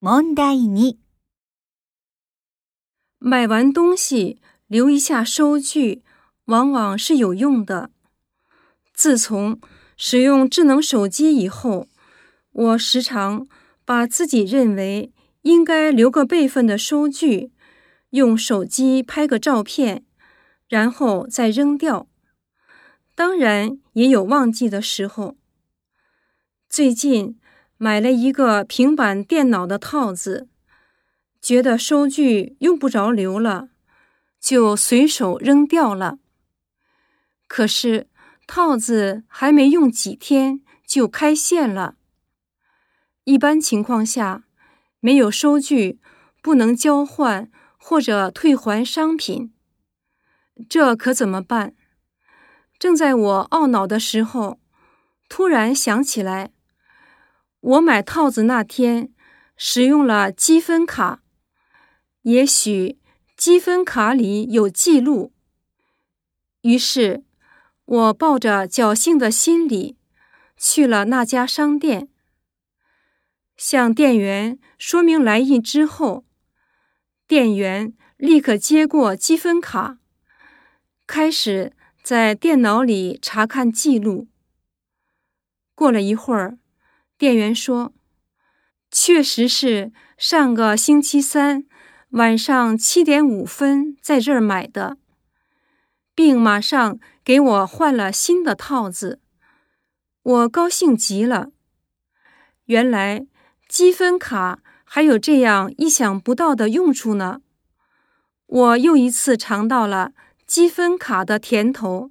問題2买完东西留一下收据，往往是有用的。自从使用智能手机以后，我时常把自己认为应该留个备份的收据，用手机拍个照片，然后再扔掉。当然，也有忘记的时候。最近买了一个平板电脑的套子。觉得收据用不着留了，就随手扔掉了。可是套子还没用几天就开线了。一般情况下，没有收据不能交换或者退还商品，这可怎么办？正在我懊恼的时候，突然想起来，我买套子那天使用了积分卡。也许积分卡里有记录，于是我抱着侥幸的心理去了那家商店，向店员说明来意之后，店员立刻接过积分卡，开始在电脑里查看记录。过了一会儿，店员说：“确实是上个星期三。”晚上七点五分在这儿买的，并马上给我换了新的套子，我高兴极了。原来积分卡还有这样意想不到的用处呢！我又一次尝到了积分卡的甜头。